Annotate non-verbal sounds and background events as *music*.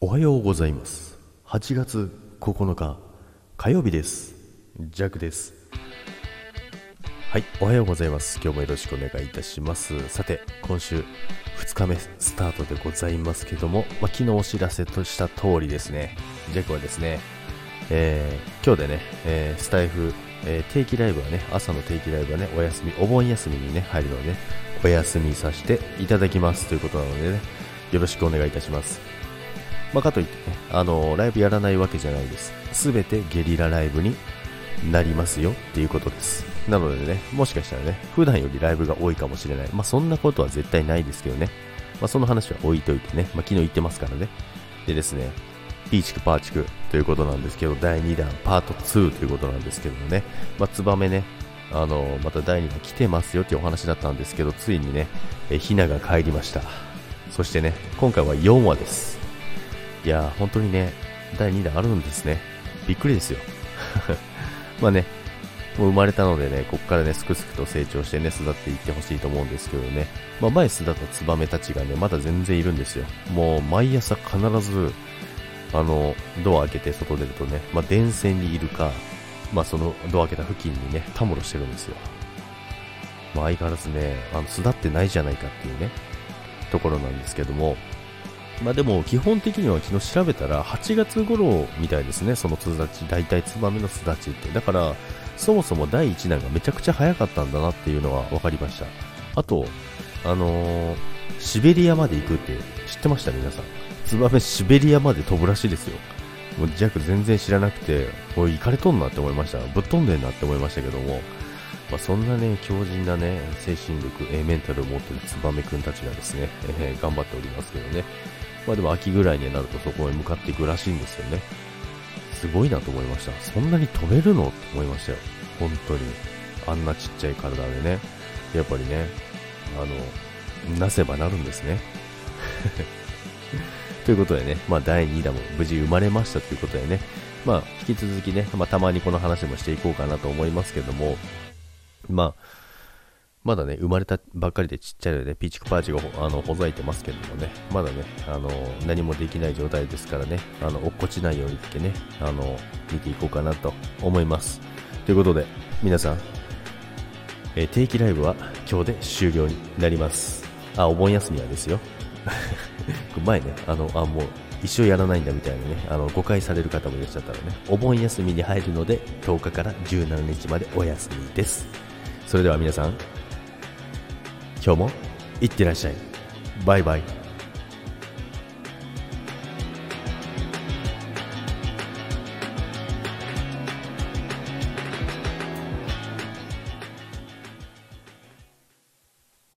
おはようございます。8月9日火曜日です。ジャックです。はいおはようございます。今日もよろしくお願いいたします。さて今週2日目スタートでございますけども、まあ、昨日お知らせとした通りですね。ジャックはですね、えー、今日でね、えー、スタイフ、えー、定期ライブはね朝の定期ライブはねお休みお盆休みにね入るので、ね、お休みさせていただきますということなのでねよろしくお願いいたします。まあ、かといってね、あのライブやらないわけじゃないです。すべてゲリラライブになりますよっていうことです。なのでね、もしかしたらね、普段よりライブが多いかもしれない。まあ、そんなことは絶対ないですけどね。まあ、その話は置いといてね、まあ、昨日言ってますからね。でですね、ピーチクパーチクということなんですけど、第2弾、パート2ということなんですけどもね、まあ、ツバメね、あの、また第2弾来てますよっていうお話だったんですけど、ついにね、えヒナが帰りました。そしてね、今回は4話です。いや本当にね、第2弾あるんですね。びっくりですよ。*laughs* まあね、もう生まれたのでね、ここからね、すくすくと成長してね、育っていってほしいと思うんですけどね、まあ、前巣立ったツバメたちがね、まだ全然いるんですよ。もう、毎朝必ず、あの、ドア開けて外出るとね、まあ、電線にいるか、まあ、そのドア開けた付近にね、たむろしてるんですよ。まあ、相変わらずね、あの、巣立ってないじゃないかっていうね、ところなんですけども、まあでも基本的には昨日調べたら8月頃みたいですね、その巣立ち、大体ツバメの巣立ちって。だから、そもそも第1弾がめちゃくちゃ早かったんだなっていうのは分かりました。あと、あのー、シベリアまで行くって知ってました？皆さん。ツバメシベリアまで飛ぶらしいですよ。もうジャック全然知らなくて、これ行かれとんなって思いました。ぶっ飛んでんなって思いましたけども、まあ、そんなね、強靭なね、精神力、えメンタルを持ってるツバメくんたちがですね、えー、頑張っておりますけどね。まあでも秋ぐらいになるとそこへ向かっていくらしいんですよね。すごいなと思いました。そんなに飛べるの？って思いましたよ。本当に。あんなちっちゃい体でね。やっぱりね、あの、なせばなるんですね。*laughs* ということでね、まあ第2弾も無事生まれましたということでね、まあ引き続きね、まあたまにこの話もしていこうかなと思いますけども、まあ、まだね、生まれたばっかりでちっちゃいので、ね、ピーチクパーチが *laughs* あのほざいてますけどもね、まだね、あの何もできない状態ですからね、あの落っこちないようにってね、あの見ていこうかなと思います。ということで、皆さん、えー、定期ライブは今日で終了になります。あ、お盆休みはですよ。*laughs* 前ね、あの、あ、もう一生やらないんだみたいなね、あの、誤解される方もいらっしゃったらね、お盆休みに入るので、10日から17日までお休みです。それでは皆さん、今日もいってらっしゃい。バイバイ。